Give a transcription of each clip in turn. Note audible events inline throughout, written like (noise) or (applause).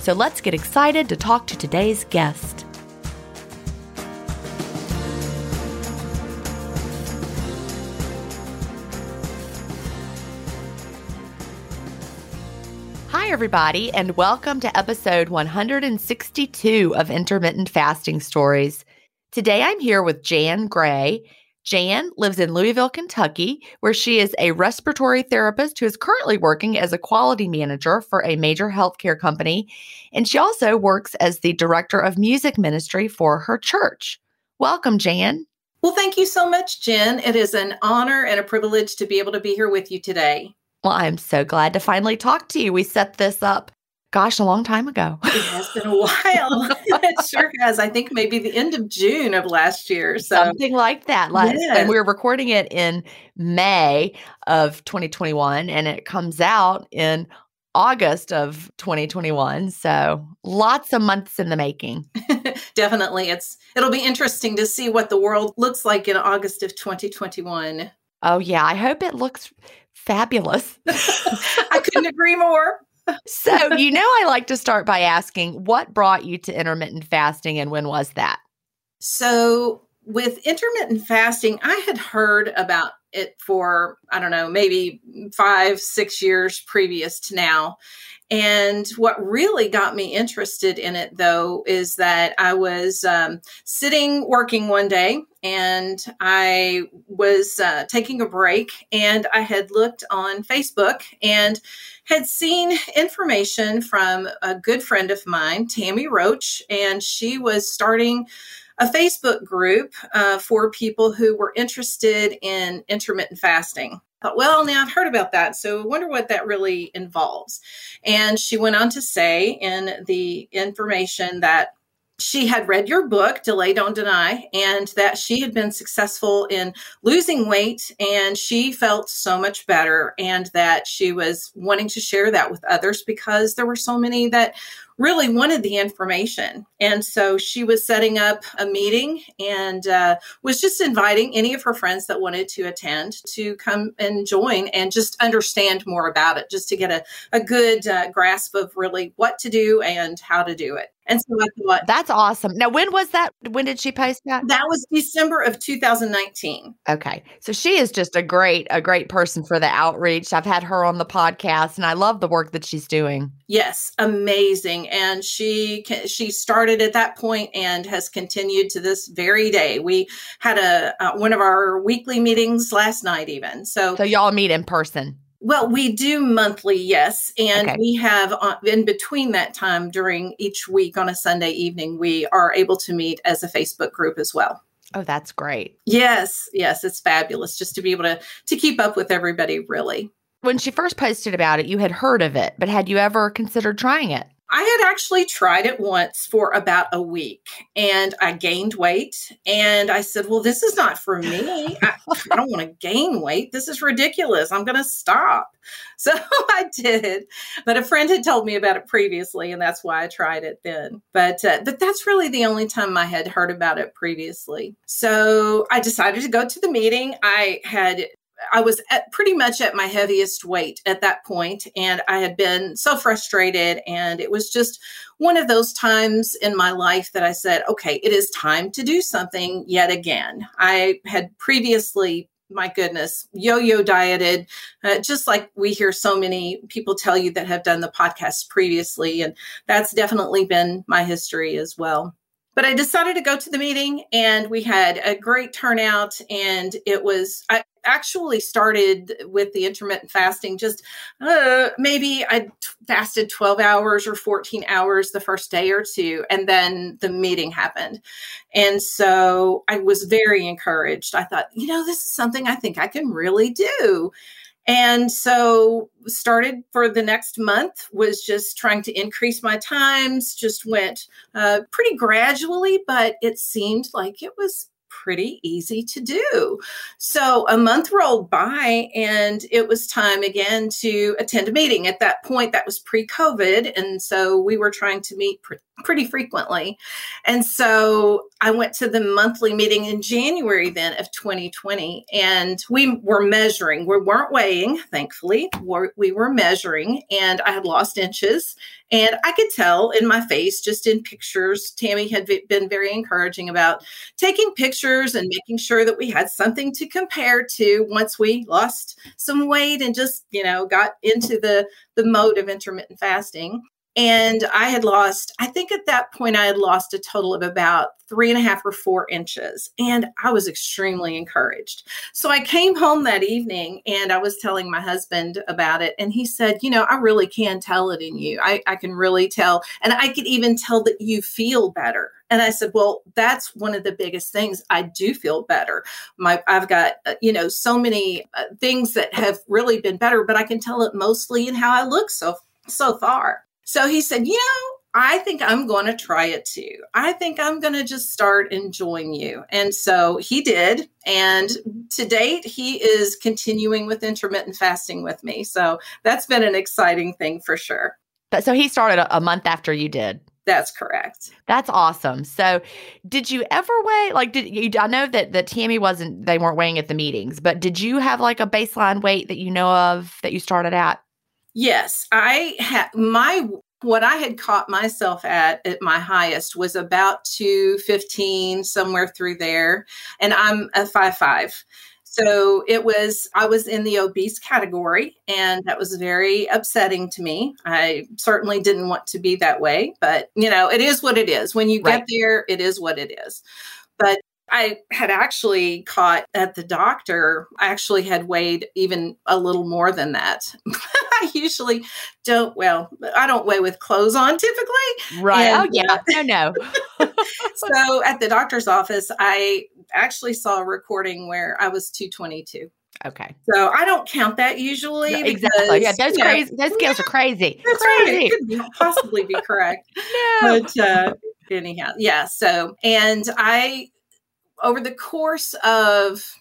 So let's get excited to talk to today's guest. Hi, everybody, and welcome to episode 162 of Intermittent Fasting Stories. Today I'm here with Jan Gray. Jan lives in Louisville, Kentucky, where she is a respiratory therapist who is currently working as a quality manager for a major healthcare company. And she also works as the director of music ministry for her church. Welcome, Jan. Well, thank you so much, Gin. It is an honor and a privilege to be able to be here with you today. Well, I'm so glad to finally talk to you. We set this up gosh, a long time ago. it has been a (laughs) while. (laughs) it sure has. I think maybe the end of June of last year. So. Something like that. Last, yes. And we were recording it in May of 2021, and it comes out in August of 2021. So lots of months in the making. (laughs) Definitely. It's it'll be interesting to see what the world looks like in August of 2021. Oh yeah, I hope it looks fabulous. I couldn't agree more so, you know, I like to start by asking what brought you to intermittent fasting and when was that? So, with intermittent fasting, I had heard about it for, I don't know, maybe five, six years previous to now. And what really got me interested in it, though, is that I was um, sitting working one day and I was uh, taking a break and I had looked on Facebook and had seen information from a good friend of mine, Tammy Roach, and she was starting a Facebook group uh, for people who were interested in intermittent fasting. Thought, well, now I've heard about that, so I wonder what that really involves. And she went on to say in the information that she had read your book, Delay Don't Deny, and that she had been successful in losing weight and she felt so much better, and that she was wanting to share that with others because there were so many that really wanted the information. And so she was setting up a meeting and uh, was just inviting any of her friends that wanted to attend to come and join and just understand more about it, just to get a, a good uh, grasp of really what to do and how to do it. And so I thought that's awesome. Now, when was that? When did she post that? That was December of 2019. Okay, so she is just a great, a great person for the outreach. I've had her on the podcast, and I love the work that she's doing. Yes, amazing. And she she started at that point and has continued to this very day. We had a uh, one of our weekly meetings last night, even. So, so y'all meet in person. Well, we do monthly, yes. And okay. we have uh, in between that time during each week on a Sunday evening, we are able to meet as a Facebook group as well. Oh, that's great. Yes, yes, it's fabulous just to be able to to keep up with everybody really. When she first posted about it, you had heard of it, but had you ever considered trying it? I had actually tried it once for about a week and I gained weight. And I said, Well, this is not for me. I, I don't want to gain weight. This is ridiculous. I'm going to stop. (laughs) So (laughs) I did. But a friend had told me about it previously, and that's why I tried it then. But, uh, but that's really the only time I had heard about it previously. So I decided to go to the meeting. I had I was at pretty much at my heaviest weight at that point, and I had been so frustrated. And it was just one of those times in my life that I said, okay, it is time to do something yet again. I had previously my goodness, yo yo dieted, uh, just like we hear so many people tell you that have done the podcast previously. And that's definitely been my history as well. But I decided to go to the meeting and we had a great turnout. And it was, I, actually started with the intermittent fasting just uh, maybe I fasted 12 hours or 14 hours the first day or two and then the meeting happened. And so I was very encouraged. I thought you know this is something I think I can really do. And so started for the next month was just trying to increase my times just went uh, pretty gradually but it seemed like it was pretty easy to do. So a month rolled by and it was time again to attend a meeting. At that point, that was pre COVID. And so we were trying to meet pretty frequently. And so I went to the monthly meeting in January then of 2020 and we were measuring. We weren't weighing, thankfully. We were measuring and I had lost inches and I could tell in my face, just in pictures, Tammy had been very encouraging about taking pictures and making sure that we had something to compare to once we lost some weight and just, you know, got into the, the mode of intermittent fasting. And I had lost, I think at that point, I had lost a total of about three and a half or four inches. And I was extremely encouraged. So I came home that evening and I was telling my husband about it. And he said, You know, I really can tell it in you. I, I can really tell. And I could even tell that you feel better. And I said, well, that's one of the biggest things. I do feel better. My, I've got, uh, you know, so many uh, things that have really been better, but I can tell it mostly in how I look so so far. So he said, You know, I think I'm going to try it too. I think I'm going to just start enjoying you. And so he did. And to date, he is continuing with intermittent fasting with me. So that's been an exciting thing for sure. But so he started a month after you did. That's correct. That's awesome. So, did you ever weigh? Like, did you? I know that that Tammy wasn't. They weren't weighing at the meetings, but did you have like a baseline weight that you know of that you started at? Yes, I had my what I had caught myself at at my highest was about 215 somewhere through there and I'm a five five. So it was, I was in the obese category, and that was very upsetting to me. I certainly didn't want to be that way, but you know, it is what it is. When you right. get there, it is what it is. But I had actually caught at the doctor, I actually had weighed even a little more than that. (laughs) I usually don't, well, I don't weigh with clothes on typically. Right. And, oh, yeah. (laughs) No, no. (laughs) so at the doctor's office, I actually saw a recording where I was 222. Okay. So I don't count that usually. No, exactly. yeah, those crazy. Know, those scales yeah, are crazy. That's crazy. right. It could possibly be correct. no. But uh, anyhow, yeah. So, and I, over the course of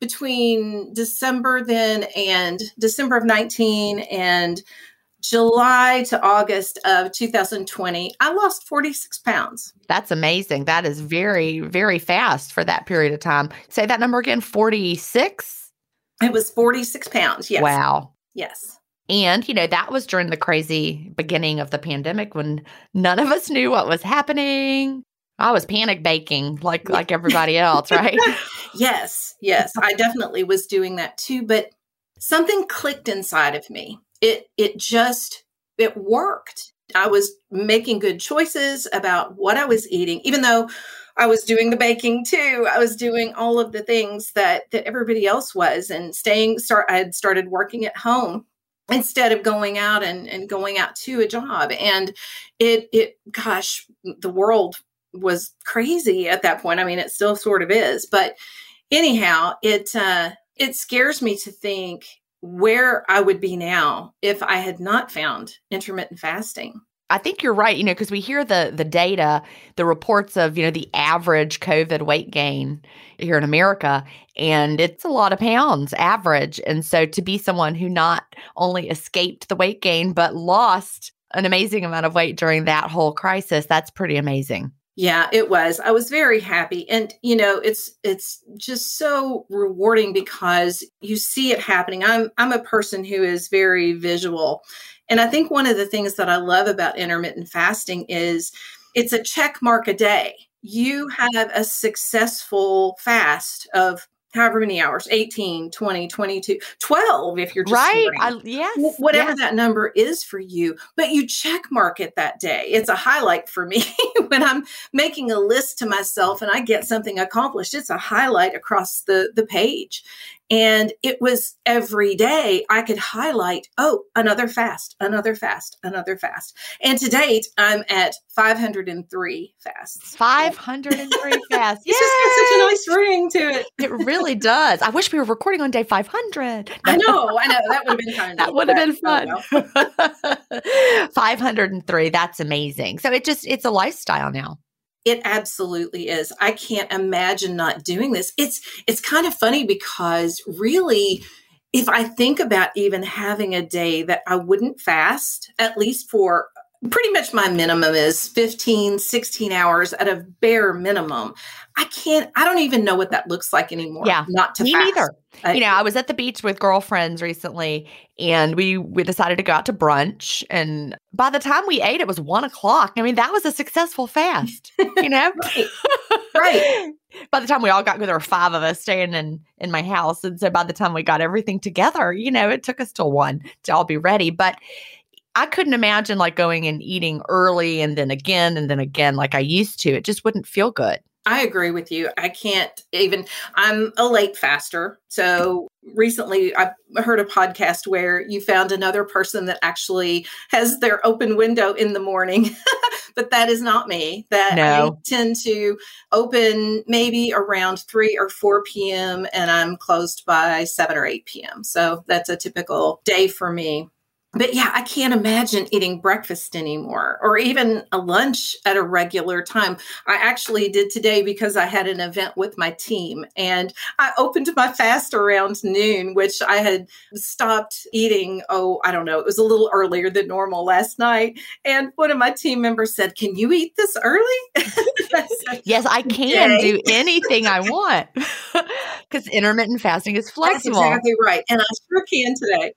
between December then and December of 19 and July to August of 2020, I lost 46 pounds. That's amazing. That is very, very fast for that period of time. Say that number again 46? It was 46 pounds. Yes. Wow. Yes. And, you know, that was during the crazy beginning of the pandemic when none of us knew what was happening. I was panic baking like like everybody else, right? (laughs) yes. Yes. I definitely was doing that too, but something clicked inside of me. It it just it worked. I was making good choices about what I was eating even though I was doing the baking too. I was doing all of the things that that everybody else was and staying start I had started working at home instead of going out and, and going out to a job and it it gosh the world was crazy at that point i mean it still sort of is but anyhow it uh it scares me to think where i would be now if i had not found intermittent fasting I think you're right, you know, because we hear the the data, the reports of, you know, the average COVID weight gain here in America, and it's a lot of pounds average. And so to be someone who not only escaped the weight gain, but lost an amazing amount of weight during that whole crisis, that's pretty amazing. Yeah, it was. I was very happy. And you know, it's it's just so rewarding because you see it happening. I'm I'm a person who is very visual. And I think one of the things that I love about intermittent fasting is it's a check mark a day. You have a successful fast of however many hours 18 20 22 12 if you're just right I, yes whatever yes. that number is for you but you check mark it that day. It's a highlight for me (laughs) when i'm making a list to myself and i get something accomplished. It's a highlight across the the page and it was every day I could highlight, oh, another fast, another fast, another fast. And to date, I'm at 503 fasts. 503 (laughs) fasts. Yeah. It's just got such a nice ring to it. it really does. I wish we were recording on day 500. (laughs) I know, I know. That would have been kind of That would have been fun. (laughs) 503. That's amazing. So it just, it's a lifestyle now. It absolutely is. I can't imagine not doing this. It's it's kind of funny because really if I think about even having a day that I wouldn't fast, at least for pretty much my minimum is 15 16 hours at a bare minimum. I can't i don't even know what that looks like anymore. Yeah not to me fast. neither I, you know i was at the beach with girlfriends recently and we we decided to go out to brunch and by the time we ate it was one o'clock. I mean that was a successful fast you know? (laughs) Right. right. (laughs) By the time we all got there were five of us staying in in my house and so by the time we got everything together you know it took us till one to all be ready but I couldn't imagine like going and eating early and then again and then again like I used to. It just wouldn't feel good. I agree with you. I can't even, I'm a late faster. So recently I heard a podcast where you found another person that actually has their open window in the morning, (laughs) but that is not me. That no. I tend to open maybe around 3 or 4 p.m. and I'm closed by 7 or 8 p.m. So that's a typical day for me but yeah, I can't imagine eating breakfast anymore or even a lunch at a regular time. I actually did today because I had an event with my team and I opened my fast around noon, which I had stopped eating. Oh, I don't know. It was a little earlier than normal last night. And one of my team members said, Can you eat this early? (laughs) said, yes, I can do anything I want (laughs) because intermittent fasting is flexible. That's exactly right. And I sure can today.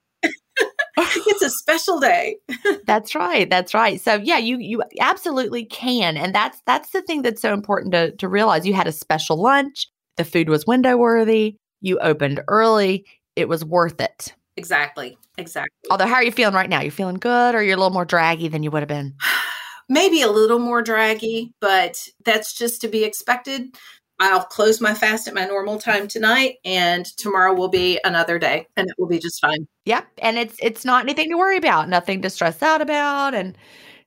(laughs) it's a special day. (laughs) that's right. That's right. So yeah, you you absolutely can. And that's that's the thing that's so important to to realize. You had a special lunch, the food was window worthy, you opened early, it was worth it. Exactly. Exactly. Although how are you feeling right now? You're feeling good or you're a little more draggy than you would have been? (sighs) Maybe a little more draggy, but that's just to be expected. I'll close my fast at my normal time tonight and tomorrow will be another day and it will be just fine. Yep. And it's it's not anything to worry about, nothing to stress out about and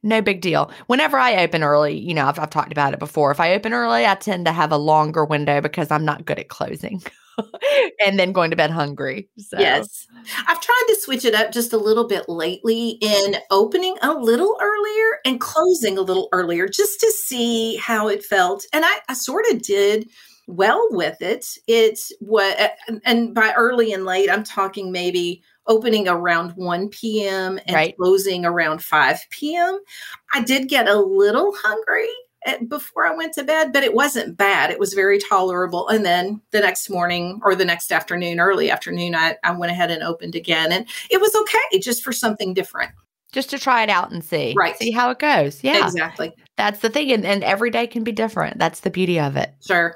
no big deal. Whenever I open early, you know, I've, I've talked about it before. If I open early, I tend to have a longer window because I'm not good at closing. (laughs) and then going to bed hungry. So. Yes. I've tried to switch it up just a little bit lately in opening a little earlier and closing a little earlier just to see how it felt. And I, I sort of did well with it. It's what, and by early and late, I'm talking maybe opening around 1 p.m. and right. closing around 5 p.m. I did get a little hungry eh, before I went to bed, but it wasn't bad. It was very tolerable. And then the next morning or the next afternoon, early afternoon, I, I went ahead and opened again. And it was okay just for something different. Just to try it out and see. Right. See how it goes. Yeah. Exactly. That's the thing. And, and every day can be different. That's the beauty of it. Sure.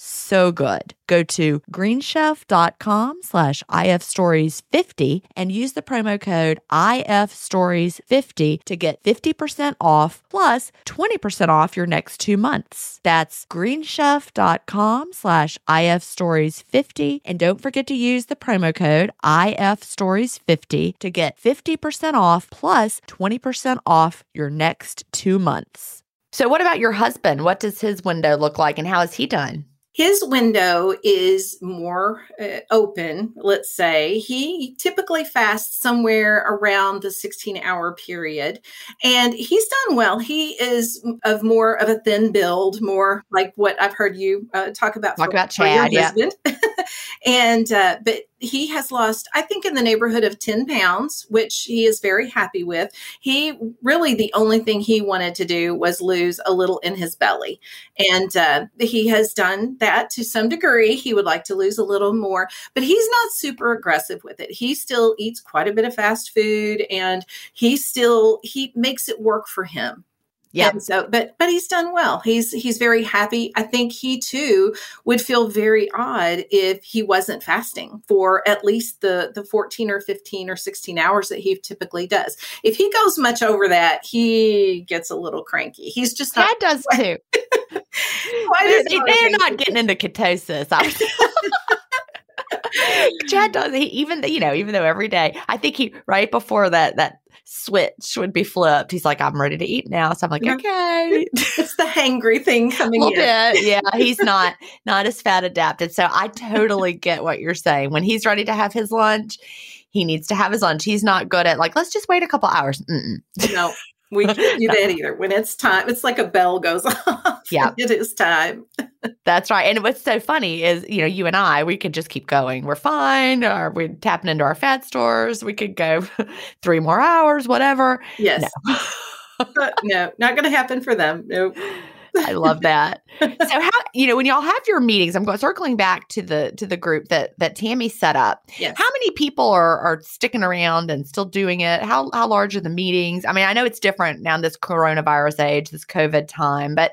so good. Go to greenchef.com slash ifstories50 and use the promo code ifstories50 to get 50% off plus 20% off your next two months. That's greenchef.com slash ifstories50 and don't forget to use the promo code ifstories50 to get 50% off plus 20% off your next two months. So, what about your husband? What does his window look like and how has he done? His window is more uh, open, let's say. He typically fasts somewhere around the 16 hour period, and he's done well. He is of more of a thin build, more like what I've heard you uh, talk about. Talk for, about Chad, yeah. (laughs) and, uh, but he has lost, I think, in the neighborhood of 10 pounds, which he is very happy with. He really, the only thing he wanted to do was lose a little in his belly. And uh, he has done that to some degree. He would like to lose a little more, but he's not super aggressive with it. He still eats quite a bit of fast food and he still, he makes it work for him. Yeah. So, but but he's done well. He's he's very happy. I think he too would feel very odd if he wasn't fasting for at least the the 14 or 15 or 16 hours that he typically does. If he goes much over that, he gets a little cranky. He's just not does (laughs) too. they're, they're not getting into ketosis. (laughs) (laughs) Chad does he even you know even though every day I think he right before that that switch would be flipped. He's like, I'm ready to eat now. So I'm like, okay. it's the hangry thing coming in. Bit. Yeah. (laughs) He's not not as fat adapted. So I totally get what you're saying. When he's ready to have his lunch, he needs to have his lunch. He's not good at like, let's just wait a couple hours. Mm-mm. No. We can't do (laughs) that either. When it's time, it's like a bell goes (laughs) off. Yeah. It is time. That's right. And what's so funny is, you know, you and I, we could just keep going. We're fine. Or we're tapping into our fat stores. We could go (laughs) three more hours, whatever. Yes. (laughs) No, no not going to happen for them. Nope. I love (laughs) that. So how you know when y'all have your meetings, I'm going circling back to the to the group that that Tammy set up. Yes. How many people are are sticking around and still doing it? How how large are the meetings? I mean, I know it's different now in this coronavirus age, this COVID time, but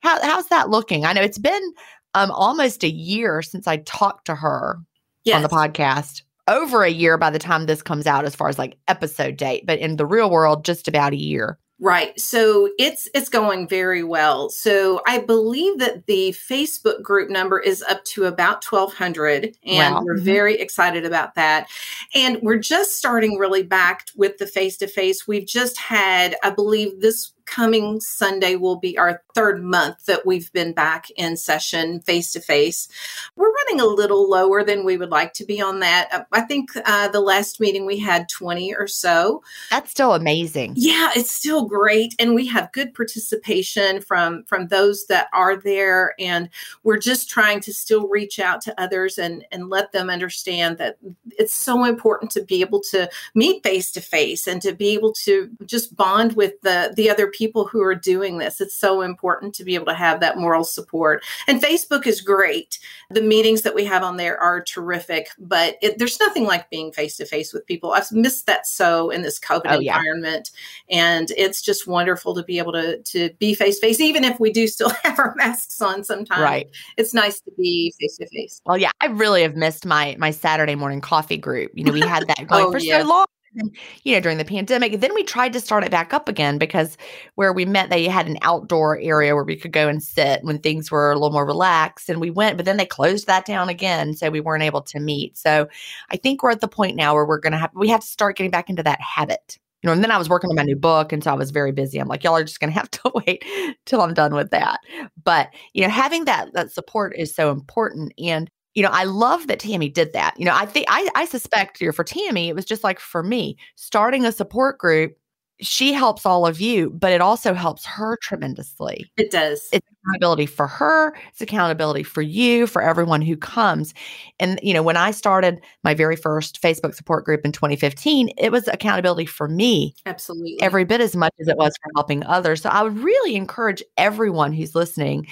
how how's that looking? I know it's been um almost a year since I talked to her yes. on the podcast over a year by the time this comes out, as far as like episode date, but in the real world, just about a year. Right. So it's it's going very well. So I believe that the Facebook group number is up to about 1200 and wow. we're mm-hmm. very excited about that. And we're just starting really back with the face to face. We've just had I believe this coming Sunday will be our third month that we've been back in session face to face. We're running a little lower than we would like to be on that. Uh, I think uh, the last meeting we had 20 or so. That's still amazing. Yeah, it's still great. And we have good participation from, from those that are there. And we're just trying to still reach out to others and, and let them understand that it's so important to be able to meet face to face and to be able to just bond with the, the other people people who are doing this. It's so important to be able to have that moral support. And Facebook is great. The meetings that we have on there are terrific, but it, there's nothing like being face to face with people. I've missed that so in this COVID oh, environment. Yeah. And it's just wonderful to be able to, to be face to face, even if we do still (laughs) have our masks on sometimes. Right. It's nice to be face to face. Well, yeah, I really have missed my my Saturday morning coffee group. You know, we had that (laughs) oh, going oh, for so long you know, during the pandemic. Then we tried to start it back up again because where we met, they had an outdoor area where we could go and sit when things were a little more relaxed. And we went, but then they closed that down again. So we weren't able to meet. So I think we're at the point now where we're going to have, we have to start getting back into that habit. You know, and then I was working on my new book. And so I was very busy. I'm like, y'all are just going to have (laughs) to wait till I'm done with that. But, you know, having that, that support is so important. And you know, I love that Tammy did that. You know, I think I, I suspect you for Tammy, it was just like for me, starting a support group. She helps all of you, but it also helps her tremendously. It does. It's accountability for her. It's accountability for you, for everyone who comes. And, you know, when I started my very first Facebook support group in 2015, it was accountability for me. Absolutely. Every bit as much as it was for helping others. So I would really encourage everyone who's listening,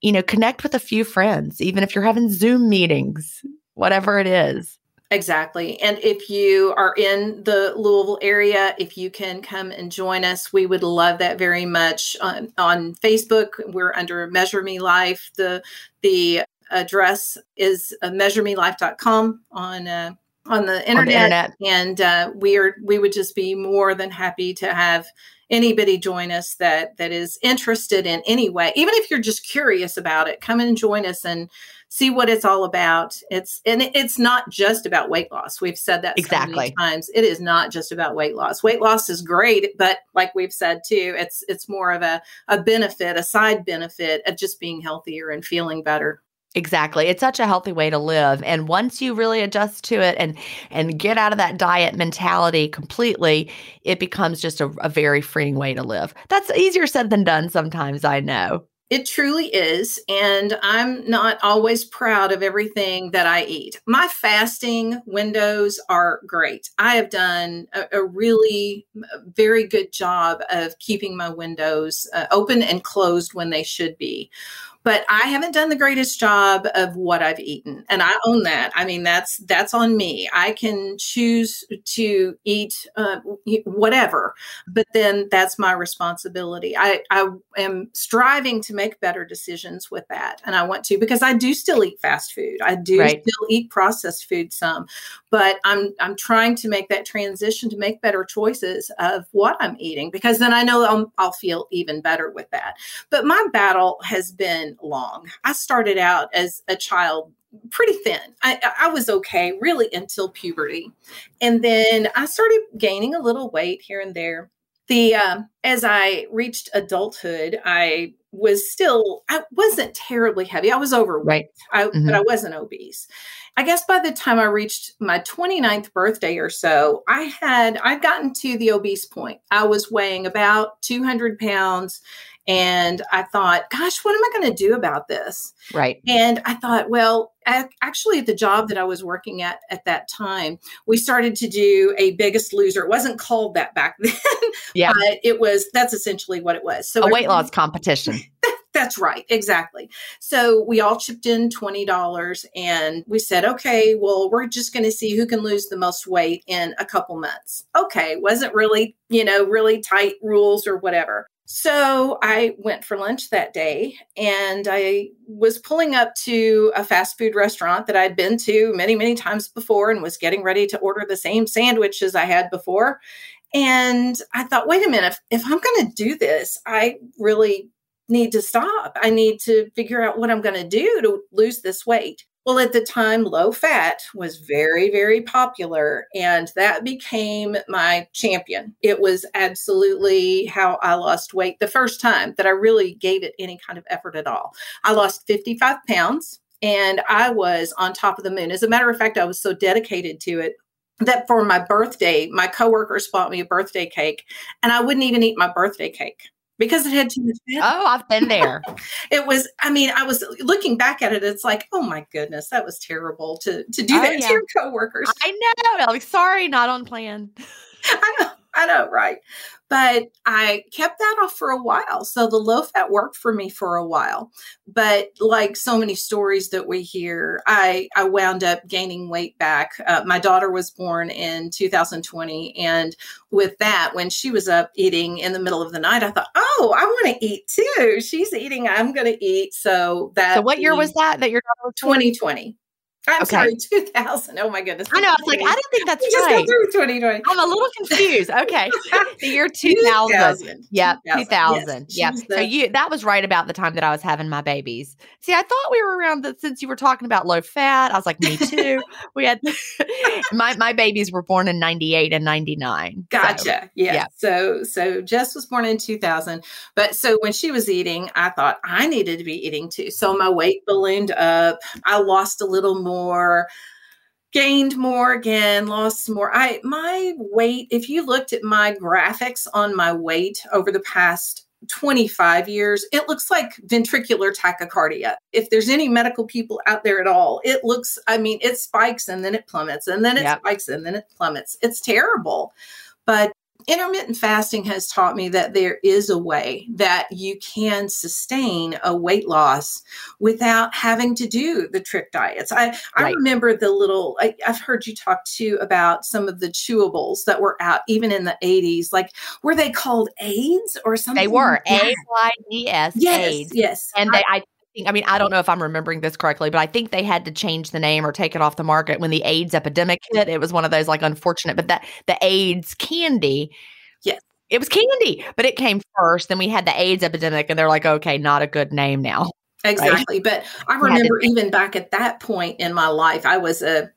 you know, connect with a few friends, even if you're having Zoom meetings, whatever it is. Exactly. And if you are in the Louisville area, if you can come and join us, we would love that very much. On, on Facebook, we're under Measure Me Life. The the address is uh, measuremelife.com on uh, on the internet, on the internet. and uh, we are we would just be more than happy to have anybody join us that that is interested in any way. Even if you're just curious about it come and join us and see what it's all about. It's and it's not just about weight loss. We've said that exactly. so times. It is not just about weight loss. Weight loss is great but like we've said too it's it's more of a, a benefit a side benefit of just being healthier and feeling better Exactly. It's such a healthy way to live. And once you really adjust to it and and get out of that diet mentality completely, it becomes just a, a very freeing way to live. That's easier said than done sometimes, I know. It truly is. And I'm not always proud of everything that I eat. My fasting windows are great. I have done a, a really very good job of keeping my windows uh, open and closed when they should be but I haven't done the greatest job of what I've eaten. And I own that. I mean, that's, that's on me. I can choose to eat uh, whatever, but then that's my responsibility. I, I am striving to make better decisions with that. And I want to, because I do still eat fast food. I do right. still eat processed food some, but I'm, I'm trying to make that transition to make better choices of what I'm eating, because then I know I'll, I'll feel even better with that. But my battle has been long. I started out as a child pretty thin. I, I, was okay really until puberty. And then I started gaining a little weight here and there. The um, as I reached adulthood, I was still I wasn't terribly heavy. I was overweight, right. I, mm-hmm. but I wasn't obese. I guess by the time I reached my 29th birthday or so, I had I'd gotten to the obese point. I was weighing about 200 pounds and I thought, gosh, what am I going to do about this? Right. And I thought, well, actually, the job that I was working at at that time, we started to do a biggest loser. It wasn't called that back (laughs) then. Yeah. but it was, that's essentially what it was. So a weight loss competition. (laughs) That's right, exactly. So we all chipped in $20 and we said, okay, well, we're just going to see who can lose the most weight in a couple months. Okay, wasn't really, you know, really tight rules or whatever. So I went for lunch that day and I was pulling up to a fast food restaurant that I'd been to many, many times before and was getting ready to order the same sandwich as I had before. And I thought, wait a minute, if, if I'm going to do this, I really need to stop. I need to figure out what I'm going to do to lose this weight. Well, at the time, low fat was very, very popular, and that became my champion. It was absolutely how I lost weight the first time that I really gave it any kind of effort at all. I lost 55 pounds and I was on top of the moon. As a matter of fact, I was so dedicated to it that for my birthday, my coworkers bought me a birthday cake, and I wouldn't even eat my birthday cake because it had too much fat. Oh, I've been there. (laughs) it was, I mean, I was looking back at it, it's like, oh my goodness, that was terrible to to do oh, that yeah. to your coworkers. I know. Like, sorry, not on plan. (laughs) I know, I know, right. But I kept that off for a while. So the low fat worked for me for a while. But like so many stories that we hear, I, I wound up gaining weight back. Uh, my daughter was born in 2020. And with that, when she was up eating in the middle of the night, I thought, oh, I want to eat too. She's eating, I'm going to eat. So that. So what year was that? That your daughter was 2020. I'm okay. sorry, (laughs) 2000. Oh my goodness. I know. I was like, I don't think that's (laughs) just right. through 2020. I'm a little confused. Okay. (laughs) the year 2000. 2000. Yep. 2000. 2000. Yes. Yep. So you, that was right about the time that I was having my babies. See, I thought we were around that since you were talking about low fat. I was like, me too. we had, my, my babies were born in 98 and 99. Gotcha. So, yeah. yeah. So, so Jess was born in 2000. But so when she was eating, I thought I needed to be eating too. So my weight ballooned up. I lost a little more more gained more again lost more i my weight if you looked at my graphics on my weight over the past 25 years, it looks like ventricular tachycardia. If there's any medical people out there at all, it looks, I mean, it spikes and then it plummets and then it yep. spikes and then it plummets. It's terrible. But intermittent fasting has taught me that there is a way that you can sustain a weight loss without having to do the trick diets. I, I remember the little, I, have heard you talk too about some of the chewables that were out even in the 80s. Like, were they called Ayds or something? They were A Y D S. Yes. Yes. And they, I I mean, I don't know if I'm remembering this correctly, but I think they had to change the name or take it off the market when the AIDS epidemic hit. It was one of those like unfortunate, but that the Ayds candy, yes, it was candy, but it came first. Then we had the AIDS epidemic, and they're like, okay, not a good name now. Exactly. Right? But I remember even back at that point in my life, I was a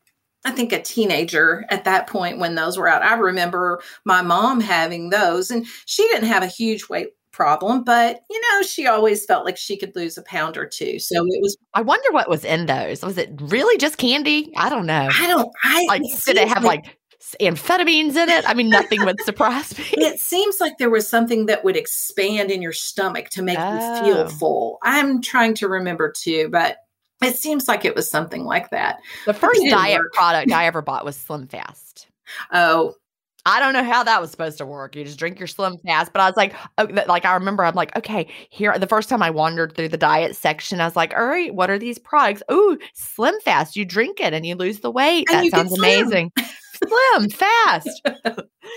I think a teenager at that point when those were out. I remember my mom having those, and she didn't have a huge weight problem, but you know, she always felt like she could lose a pound or two. So it was. I wonder what was in those. Was it really just candy? I don't know. I don't. I like. Did it have like, like amphetamines in it? I mean, nothing would surprise me. It seems like there was something that would expand in your stomach to make oh. you feel oh. full. I'm trying to remember too, but it seems like it was something like that. The first diet work. product I ever bought was Slim Fast. Oh, I don't know how that was supposed to work. You just drink your Slim Fast, but I was like, oh, like I remember, I'm like, okay, here. The first time I wandered through the diet section, I was like, all right, what are these products? Ooh, Slim Fast. You drink it and you lose the weight. And that sounds amazing. slim, fast. (laughs)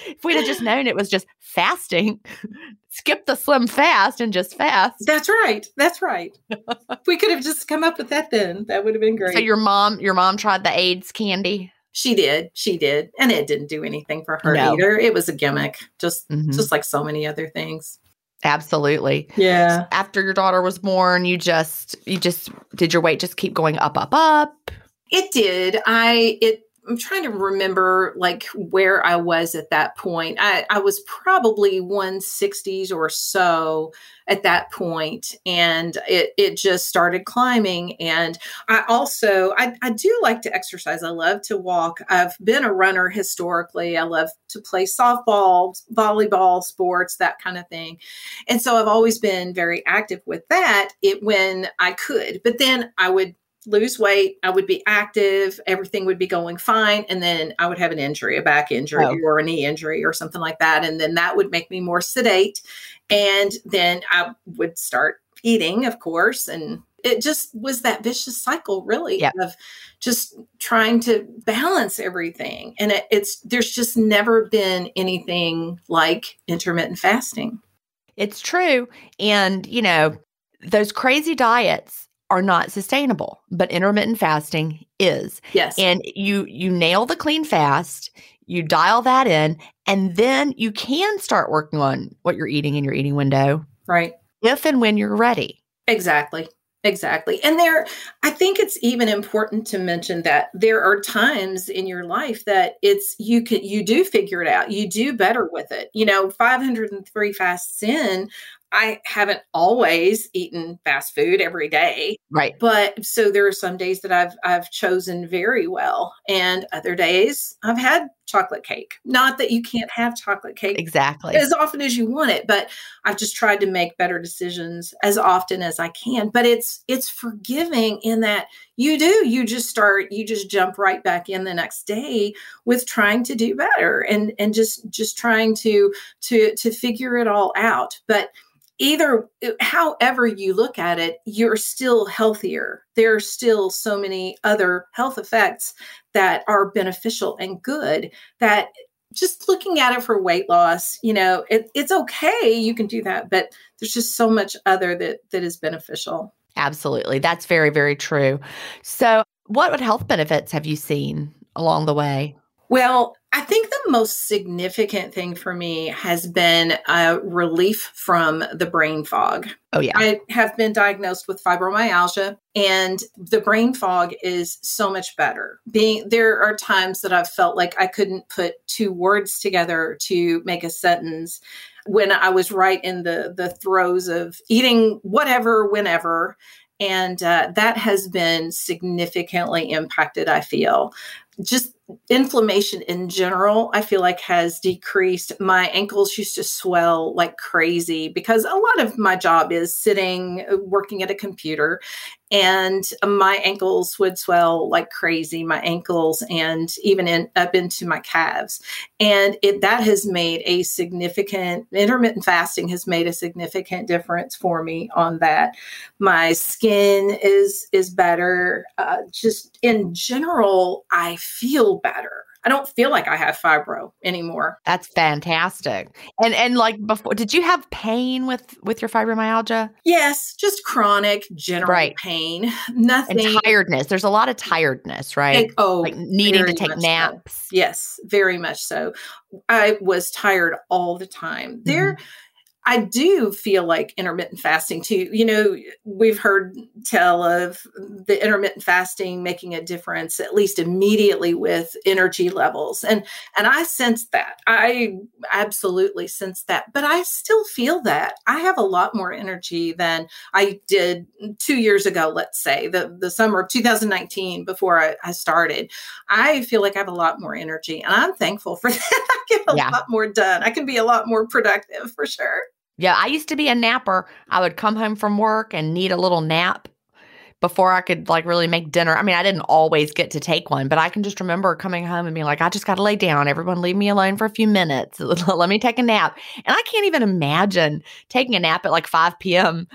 if we'd have just known it was just fasting, (laughs) skip the slim fast and just fast. That's right. That's right. (laughs) if we could have just come up with that then, that would have been great. So your mom, your mom tried the Ayds candy. She did. She did. And it didn't do anything for her no. either. It was a gimmick, just mm-hmm. just like so many other things. Absolutely. Yeah. After your daughter was born, you just you just did your weight just keep going up up up? It did. I it I'm trying to remember like where I was at that point. I, I was probably 160s or so at that point, and it, it just started climbing. And I also I, I do like to exercise. I love to walk. I've been a runner historically. I love to play softball, volleyball, sports, that kind of thing. And so I've always been very active with that. It when I could, but then I would lose weight, I would be active, everything would be going fine, and then I would have an injury, a back injury oh. or a knee injury or something like that, and then that would make me more sedate, and then I would start eating, of course, and it just was that vicious cycle really yep. of just trying to balance everything and it, it's there's just never been anything like intermittent fasting It's true. And, you know, those crazy diets are not sustainable, but intermittent fasting is. Yes. And you you nail the clean fast, you dial that in, and then you can start working on what you're eating in your eating window right. if and when you're ready. Exactly. Exactly. And there, I think it's even important to mention that there are times in your life that it's, you can, you do figure it out. You do better with it. You know, 503 fasts in, I haven't always eaten fast food every day. Right. But so there are some days that I've I've chosen very well and other days I've had chocolate cake. Not that you can't have chocolate cake Exactly. as often as you want it, but I've just tried to make better decisions as often as I can. But it's it's forgiving in that you do you just start you just jump right back in the next day with trying to do better and and just just trying to to to figure it all out. But either however you look at it you're still healthier there are still so many other health effects that are beneficial and good that just looking at it for weight loss you know it, it's okay you can do that but there's just so much other that that is beneficial Absolutely. That's very, very true. So, what health benefits have you seen along the way? Well, I think the most significant thing for me has been a relief from the brain fog. Oh, yeah. I have been diagnosed with fibromyalgia and the brain fog is so much better. Being there are times that I've felt like I couldn't put two words together to make a sentence when I was right in the the throes of eating whatever whenever and uh, that has been significantly impacted i feel just inflammation in general i feel like has decreased. My ankles used to swell like crazy because a lot of my job is sitting uh, working at a computer and my ankles would swell like crazy my ankles and even in, up into my calves. And it that has made a significant intermittent fasting has made a significant difference for me on that. My skin is is better. Uh, just in general i feel better I don't feel like I have fibro anymore. That's fantastic. And and like before, did you have pain with with your fibromyalgia? Yes, just chronic general Right. pain. Nothing. And tiredness. There's a lot of tiredness, right? Like, oh, like needing to take much so. naps. Yes, very much so. I was tired all the time. There, mm-hmm. I do feel like intermittent fasting too. You know, we've heard tell of the intermittent fasting making a difference at least immediately with energy levels. And and I sense that. I absolutely sense that. But I still feel that. I have a lot more energy than I did 2 years ago, let's say, the the summer of 2019 before I, I started. I feel like I have a lot more energy and I'm thankful for (laughs) that. I get a Yeah. lot more done. I can be a lot more productive for sure. Yeah, I used to be a napper. I would come home from work and need a little nap before I could like really make dinner. I mean, I didn't always get to take one, but I can just remember coming home and being like, I just got to lay down. Everyone leave me alone for a few minutes. (laughs) Let me take a nap. And I can't even imagine taking a nap at like 5 p.m.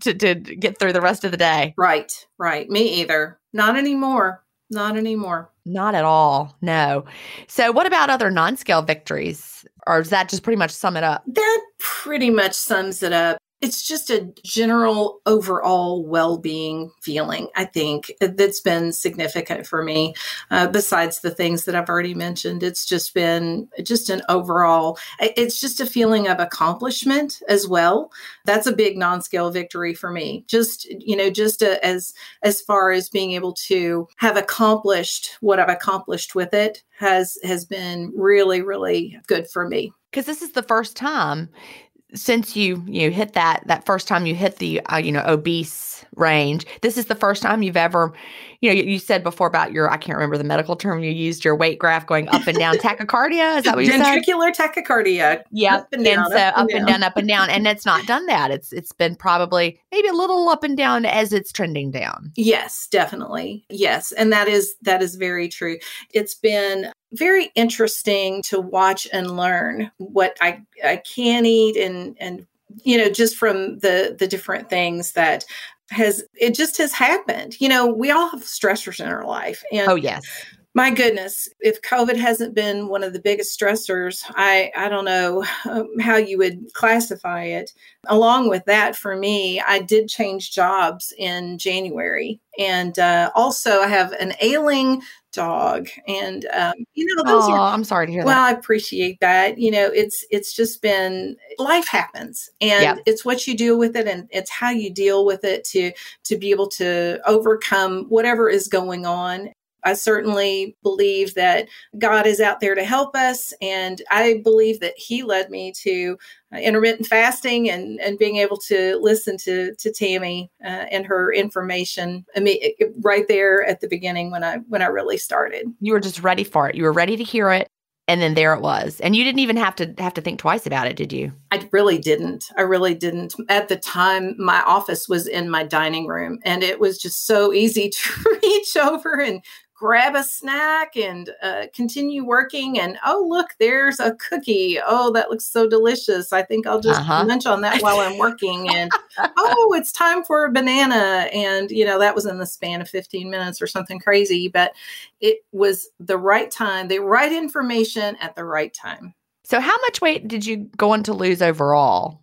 To, to get through the rest of the day. Right, right. Me either. Not anymore. Not anymore. Not at all. No. So, what about other non scale victories? Or does that just pretty much sum it up? That pretty much sums it up. It's just a general overall well being feeling, I think, that's been significant for me. Uh, besides the things that I've already mentioned, it's just been just an overall, it's just a feeling of accomplishment as well. That's a big non scale victory for me. Just, you know, just a, as, as far as being able to have accomplished what I've accomplished with it has, has been really, really good for me. Because this is the first time since you you hit that that first time you hit the uh, you know obese range this is the first time you've ever you know you, you said before about your i can't remember the medical term you used your weight graph going up and down (laughs) tachycardia is that what you said Ventricular tachycardia. yeah Up and down, so up and down. up and down and it's not done that it's it's been probably maybe a little up and down as it's trending down Yes, definitely. Yes, and that is that is very true. It's been very interesting to watch and learn what I I can eat and and you know just from the the different things that has it just has happened. You know, we all have stressors in our life and oh yes my goodness, if COVID hasn't been one of the biggest stressors, I, I don't know um, how you would classify it. Along with that, for me, I did change jobs in January. And uh, also, I have an ailing dog and um, you know those oh, are i'm sorry to hear well that i appreciate that you know it's it's just been life happens and Yeah. it's what you deal with it and it's how you deal with it to to be able to overcome whatever is going on I certainly believe that God is out there to help us. And I believe that He led me to uh, intermittent fasting and, and being able to listen to, to Tammy uh, and her information I mean, right there at the beginning when I when I really started. you were just ready for it you were ready to hear it and then there it was and you didn't even have to have to think twice about it did you I really didn't. I really didn't. At the time, my office was in my dining room, and it was just so easy (laughs) to reach over and grab a snack and uh, continue working. And oh, look, there's a cookie. Oh, that looks so delicious. I think I'll just Uh-huh. munch on that while I'm working. And (laughs) oh, it's time for a banana. And, you know, that was in the span of 15 minutes or something crazy, but it was the right time, the right information at the right time. so how much weight did you go on to lose overall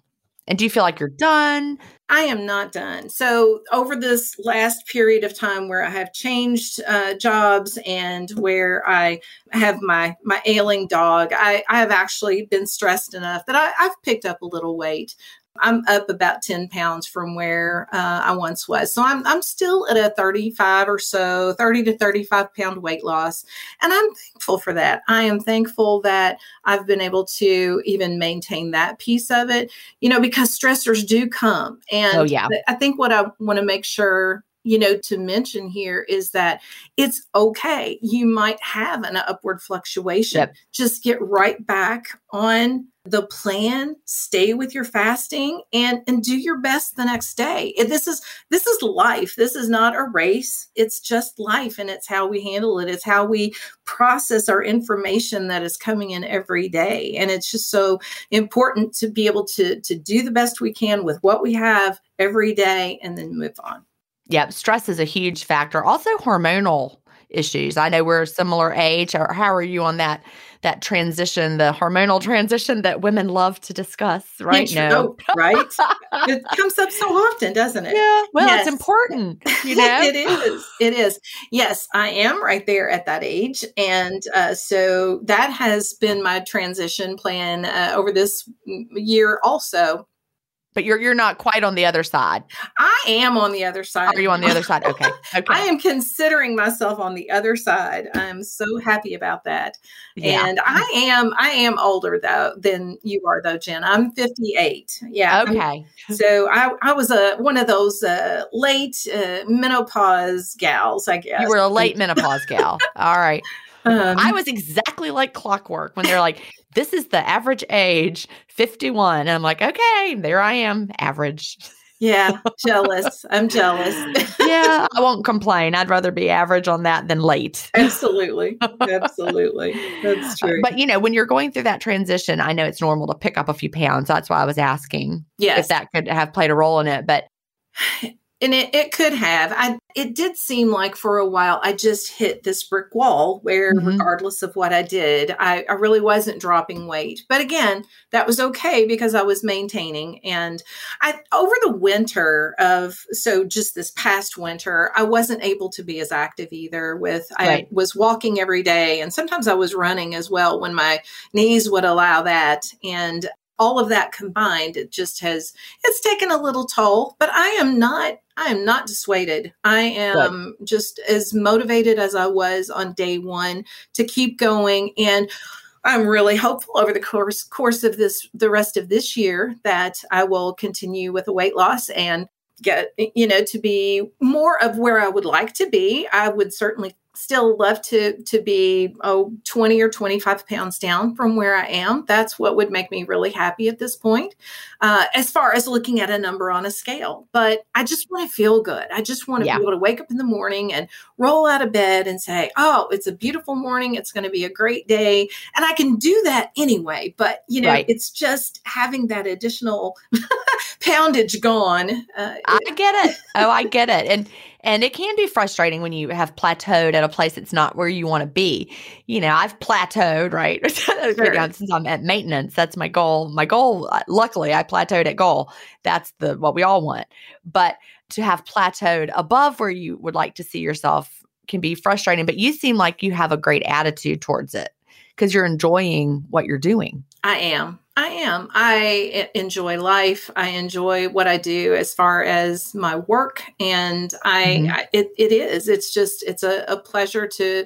and do you feel like you're done I am not done. So, over this last period of time where I have changed uh, jobs and where I have my my ailing dog, I, I have actually been stressed enough that I, I've picked up a little weight. I'm up about 10 pounds from where uh, I once was. So I'm, I'm still at a 35 or so, 30 to 35 pound weight loss. And I'm thankful for that. I am thankful that I've been able to even maintain that piece of it, you know, because stressors do come. And Oh, yeah. I think what I want to make sure you know to mention here is that it's okay. You might have an upward fluctuation. Yep. just get right back on the plan stay with your fasting and and do your best the next day. This is this is life. This is not a race. It's just life and it's how we handle it. It's how we process our information that is coming in every day. And it's just so important to be able to to do the best we can with what we have every day and then move on Yep, stress is a huge factor. Also hormonal issues. I know we're a similar age. Or how are you on that that transition, the hormonal transition that women love to discuss, right? now? No. right (laughs) it comes up so often doesn't it Yeah. Well, Yes. it's important, you (laughs) know. it is. It is. Yes, I am right there at that age. And uh, so that has been my transition plan uh, over this year also. But you're you're not quite on the other side. I am on the other side. Are you on the other side? Okay. (laughs) Okay. I am considering myself on the other side. I'm so happy about that. yeah. And I am I am older though than you are though, Gin. I'm 58. Yeah. I'm okay. So I, I was a one of those uh, late uh, menopause gals, I guess. You were a late menopause gal. All right. (laughs) Um, I was exactly like clockwork when they're like, this is the average age, 51. And I'm like, okay, there I am, average. yeah, (laughs) jealous. I'm jealous. yeah, (laughs) I won't complain. I'd rather be average on that than late. Absolutely, absolutely. (laughs) That's true. But you know, when you're going through that transition, I know it's normal to pick up a few pounds. That's why I was asking yes, if that could have played a role in it. But (sighs) (sighs) (sighs) and it, it could have. I it did seem like for a while I just hit this brick wall where, Mhm. regardless of what I did, I, I really wasn't dropping weight. But again, that was okay because I was maintaining. And I over the winter of so just this past winter, I wasn't able to be as active either. With I was walking every day, and sometimes I was running as well when my knees would allow that. And all of that combined, it just has it's taken a little toll. But I am not I am not dissuaded. I am just as motivated as I was on day one to keep going. And I'm really hopeful over the course course of this the rest of this year that I will continue with a weight loss and get you know to be more of where I would like to be. I would certainly still love to to be oh 20 or 25 pounds down from where I am. That's what would make me really happy at this point uh, as far as looking at a number on a scale. But I just want to feel good. I just want to Yeah. be able to wake up in the morning and roll out of bed and say, oh, it's a beautiful morning. It's going to be a great day. And I can do that anyway. But, you know, Right. it's just having that additional (laughs) poundage gone. Uh, I get it. Oh, I get it. And and it can be frustrating when you have plateaued at a place that's not where you want to be. You know, I've plateaued, right? (laughs) Sure. Since I'm at maintenance, that's my goal. My goal, uh, luckily, I plateaued at goal. That's the what we all want. But to have plateaued above where you would like to see yourself can be frustrating. But you seem like you have a great attitude towards it because you're enjoying what you're doing. I am. I am. I enjoy life. I enjoy what I do as far as my work, and I, mm-hmm. I it, it is. It's just it's a, a pleasure to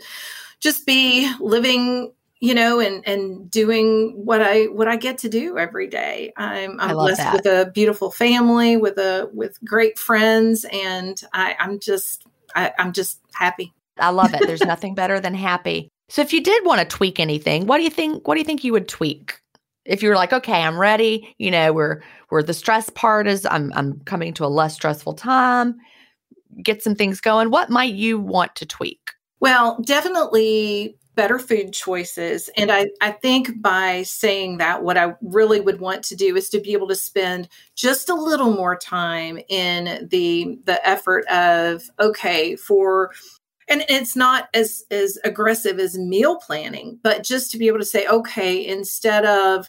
just be living you know and and doing what i what i get to do every day i'm i'm blessed that. with a beautiful family with a with great friends and i i'm just I, i'm just happy i love it there's nothing better than happy so if you did want to tweak anything what do you think what do you think you would tweak if you're like, okay, I'm ready, you know, where where the stress part is, I'm I'm coming to a less stressful time, get some things going. What might you want to tweak? Well, definitely better food choices. And I, I think by saying that, what I really would want to do is to be able to spend just a little more time in the the effort of, okay, for and it's not as as aggressive as meal planning but just to be able to say okay instead of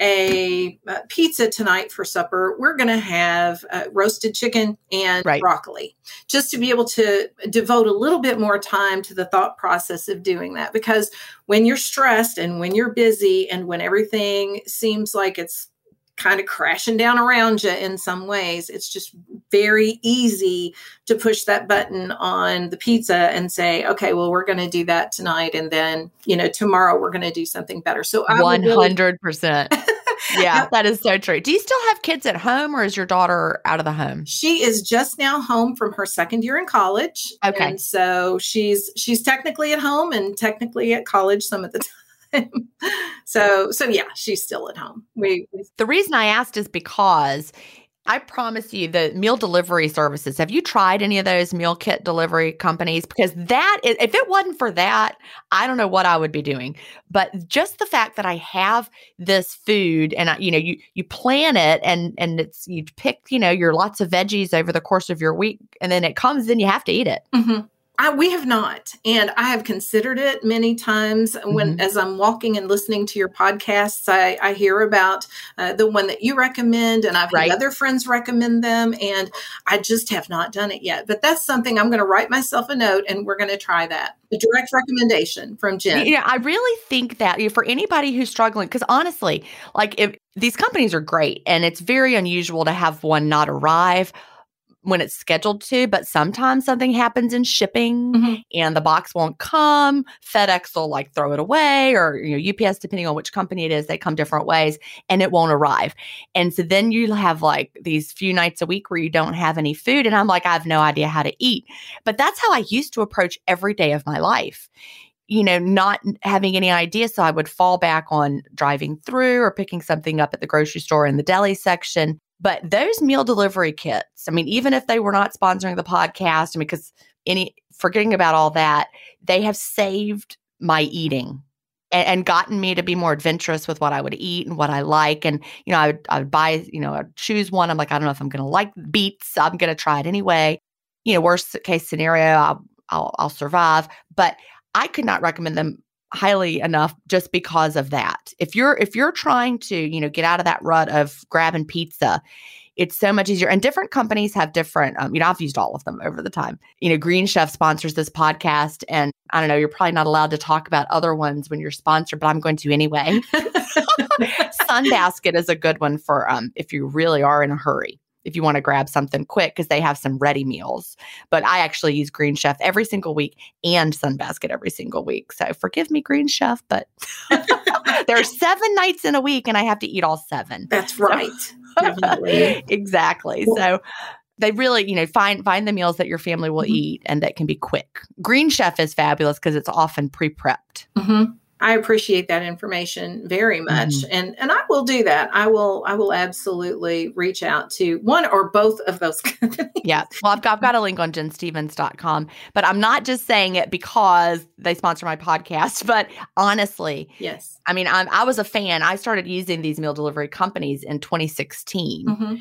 a uh, pizza tonight for supper we're going to have uh, roasted chicken and right. broccoli just to be able to devote a little bit more time to the thought process of doing that because when you're stressed and when you're busy and when everything seems like it's kind of crashing down around you in some ways. It's just very easy to push that button on the pizza and say, okay, well, we're going to do that tonight. And then, you know, tomorrow we're going to do something better. So 100%. (laughs) yeah, that is so true. Do you still have kids at home or is your daughter out of the home? She is just now home from her second year in college. Okay. And so she's she's technically at home and technically at college some of the (laughs) time. So so yeah, she's still at home. We, we The reason I asked is because I promise you the meal delivery services. Have you tried any of those meal kit delivery companies? Because that, is, if it wasn't for that, I don't know what I would be doing. But just the fact that I have this food and I, you know, you you plan it and and it's you pick, you know, your lots of veggies over the course of your week, and then it comes, then you have to eat it. Mm-hmm. I, we have not, and I have considered it many times. When mm-hmm. as I'm walking and listening to your podcasts, I, I hear about uh, the one that you recommend, and I've right. had other friends recommend them, and I just have not done it yet. But that's something I'm going to write myself a note, and we're going to try that. A direct recommendation from Gin. Yeah, I really think that for anybody who's struggling, because honestly, like if these companies are great, and it's very unusual to have one not arrive when it's scheduled to, but sometimes something happens in shipping mm-hmm. and the box won't come. FedEx will like throw it away or you know UPS depending on which company it is, they come different ways and it won't arrive. And so then you have like these few nights a week where you don't have any food and I'm like I have no idea how to eat. But that's how I used to approach every day of my life you know, not having any idea. So I would fall back on driving through or picking something up at the grocery store in the deli section. But those meal delivery kits, I mean, even if they were not sponsoring the podcast, I mean, because any forgetting about all that, they have saved my eating and, and, gotten me to be more adventurous with what I would eat and what I like. And, you know, I would, I would buy, you know, I'd choose one. I'm like, I don't know if I'm going to like beets. I'm going to try it anyway. You know, worst case scenario, I'll, I'll, I'll survive. But I could not recommend them highly enough just because of that. If you're if you're trying to, you know, get out of that rut of grabbing pizza, it's so much easier. And different companies have different, um, you know, I've used all of them over the time. You know, Green Chef sponsors this podcast. And I don't know, you're probably not allowed to talk about other ones when you're sponsored, but I'm going to anyway. (laughs) (laughs) Sunbasket is a good one for um, if you really are in a hurry if you want to grab something quick because they have some ready meals. But I actually use Green Chef every single week and Sunbasket every single week. So forgive me, Green Chef, but (laughs) there are (laughs) seven nights in a week and I have to eat all seven. That's right. Definitely. (laughs) exactly. So they really, you know, find find the meals that your family will mm-hmm. eat and that can be quick. Green Chef is fabulous because it's often pre-prepped. Mm-hmm. I appreciate that information very much, mm-hmm. and and I will do that. I will I will absolutely reach out to one or both of those (laughs) companies. Yeah, well, I've got, I've got a link on ginstephens.com, but I'm not just saying it because they sponsor my podcast. (laughs) But honestly, yes, I mean I'm, I was a fan. I started using these meal delivery companies in 2016. Mm-hmm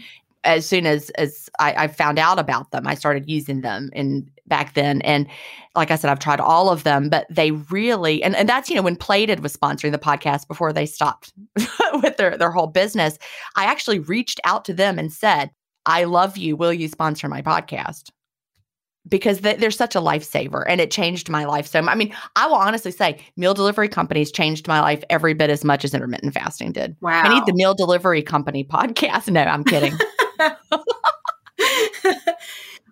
as soon as as I, I, found out about them, I started using them in back then. And like I said, I've tried all of them, but they really and, and that's you know when Plated was sponsoring the podcast before they stopped (laughs) with their their whole business. I actually reached out to them and said, "I love you. Will you sponsor my podcast?" Because they, they're such a lifesaver and it changed my life. So, I mean, I will honestly say meal delivery companies changed my life every bit as much as intermittent fasting did. Wow. I need the meal delivery company (laughs) podcast. No, I'm kidding. (laughs)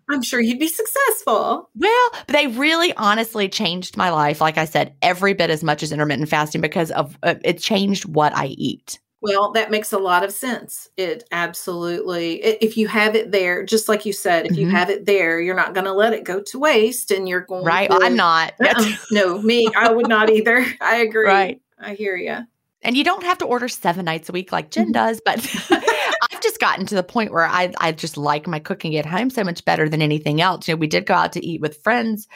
I'm sure you'd be successful. Well, they really honestly changed my life. Like I said, every bit as much as intermittent fasting because of uh, it changed what I eat. Well, that makes a lot of sense. It absolutely, if you have it there, just like you said, if mm-hmm. you have it there, you're not going to let it go to waste and you're going right. To, I'm not. Uh-uh. (laughs) no, me, I would not either. (laughs) I agree. Right. I hear you. And you don't have to order seven nights a week like Gin mm-hmm. does, but just gotten to the point where I I just like my cooking at home so much better than anything else. You know, we did go out to eat with friends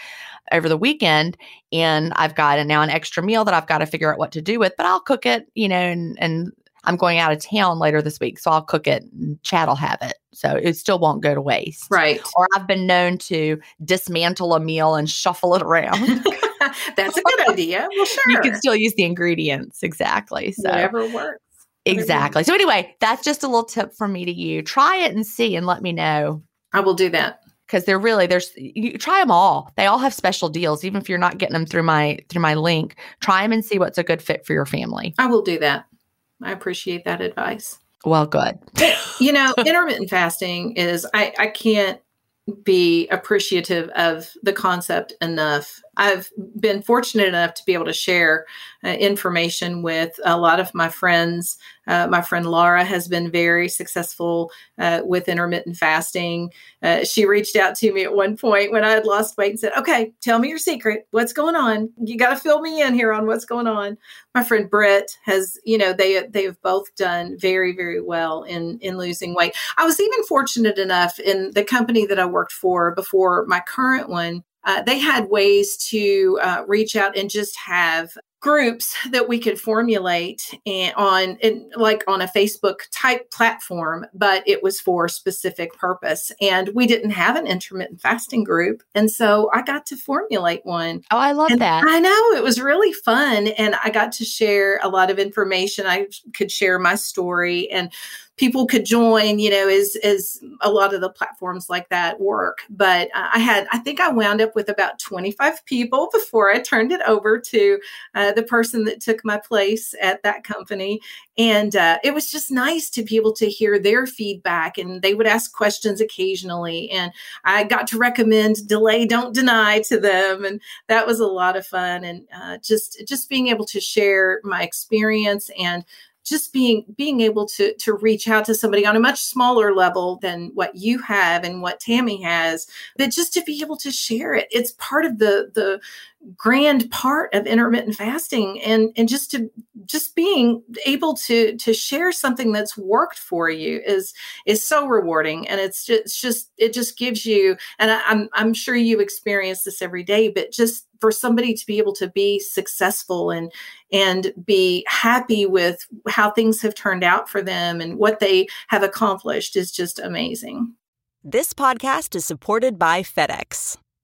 over the weekend, and I've got a, now an extra meal that I've got to figure out what to do with. But I'll cook it, you know, and and I'm going out of town later this week, so I'll cook it. and Chad will have it, so it still won't go to waste. Right. Or I've been known to dismantle a meal and shuffle it around. (laughs) (laughs) That's a good idea. Well, sure. You can still use the ingredients exactly. So whatever works. Exactly. So anyway, that's just a little tip from me to you. Try it and see and let me know. I will do that. Because they're really there's you try them all. They all have special deals, even if you're not getting them through my through my link. Try them and see what's a good fit for your family. I will do that. I appreciate that advice. Well, good. you know, (laughs) intermittent fasting is I I can't be appreciative of the concept enough. I've been fortunate enough to be able to share uh, information with a lot of my friends. Uh, my friend Laura has been very successful uh, with intermittent fasting. Uh, she reached out to me at one point when I had lost weight and said, Okay, tell me your secret. What's going on? You got to fill me in here on what's going on. My friend Britt has, you know, they they have both done very, very well in in losing weight. I was even fortunate enough in the company that I worked for before my current one uh, they had ways to uh, reach out and just have groups that we could formulate and on in, like on a Facebook type platform, but it was for a specific purpose. And we didn't have an intermittent fasting group. And so I got to formulate one. Oh, I love and that. I know it was really fun. And I got to share a lot of information. I could share my story and people could join, you know, as as a lot of the platforms like that work. But I had, I think I wound up with about 25 people before I turned it over to uh, the person that took my place at that company. And uh, it was just nice to be able to hear their feedback, and they would ask questions occasionally. And I got to recommend delay, don't deny to them, and that was a lot of fun. And uh, just just being able to share my experience and just being being able to to reach out to somebody on a much smaller level than what you have and what Tammy has, but just to be able to share it, it's part of the the grand part of intermittent fasting and and just to just being able to to share something that's worked for you is is so rewarding and it's just, it's just it just gives you and I, I'm I'm sure you experience this every day but just for somebody to be able to be successful and and be happy with how things have turned out for them and what they have accomplished is just amazing. This podcast is supported by FedEx.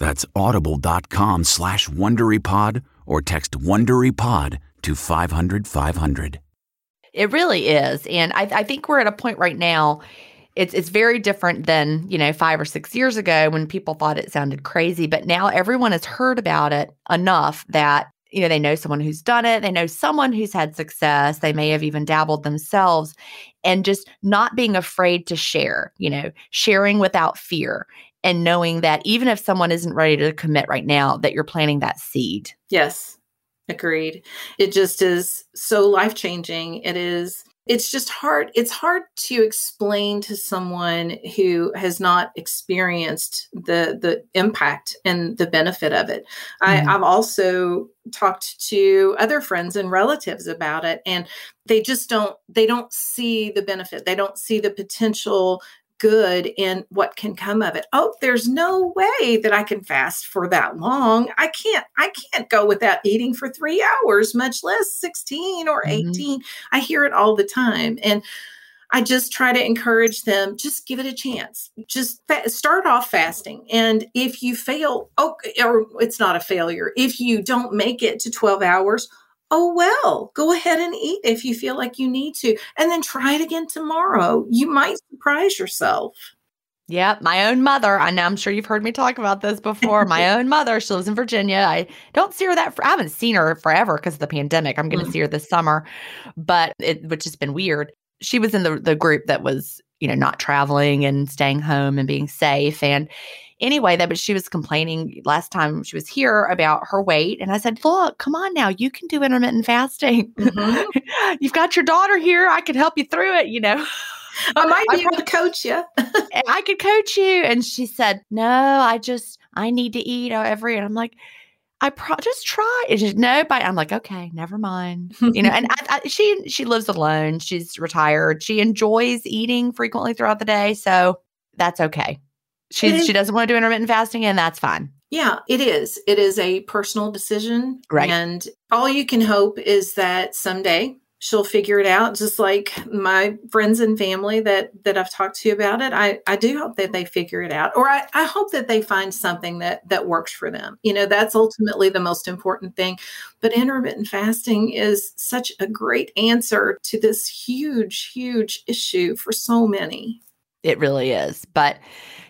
That's audible.com slash WonderyPod or text WonderyPod to 500, 500. It really is. And I, I think we're at a point right now. It's it's very different than, you know, five or six years ago when people thought it sounded crazy. But now everyone has heard about it enough that you know they know someone who's done it they know someone who's had success they may have even dabbled themselves and just not being afraid to share you know sharing without fear and knowing that even if someone isn't ready to commit right now that you're planting that seed Yes, agreed. It just is so life changing. It is. It's just hard. It's hard to explain to someone who has not experienced the the impact and the benefit of it. Mhm. I, I've also talked to other friends and relatives about it, and they just don't. They don't see the benefit. They don't see the potential good in what can come of it. Oh, there's no way that I can fast for that long. I can't I can't go without eating for 3 hours, much less 16 or Mhm. 18. I hear it all the time and I just try to encourage them just give it a chance. Just fa- start off fasting and if you fail, oh or it's not a failure. If you don't make it to 12 hours, Oh, well, go ahead and eat if you feel like you need to, and then try it again tomorrow. You might surprise yourself. Yeah, my own mother. I know I'm sure you've heard me talk about this before. My (laughs) own mother, she lives in Virginia. I don't see her that for, I haven't seen her forever because of the pandemic. I'm going to Mm. see her this summer, but it which has been weird. She was in the the group that was, you know, not traveling and staying home and being safe and anyway, that but she was complaining last time she was here about her weight and I said, "Look, come on now, you can do intermittent fasting. Mhm. (laughs) You've got your daughter here. I can help you through it, you know." (laughs) I might (laughs) be able to coach you. I could coach you. And she said, No, I just, I need to eat every. And I'm like, I pro- just try. No, but I'm like, okay, never mind. (laughs) You know, and I, I, she she lives alone. She's retired. She enjoys eating frequently throughout the day, so that's okay. She is- she doesn't want to do intermittent fasting, and that's fine. Yeah, it is. It is a personal decision. Right. And all you can hope is that someday she'll figure it out, just like my friends and family that that I've talked to about it. I, I do hope that they figure it out. Or I, I hope that they find something that that works for them. You know, that's ultimately the most important thing. But intermittent fasting is such a great answer to this huge, huge issue for so many. It really is. But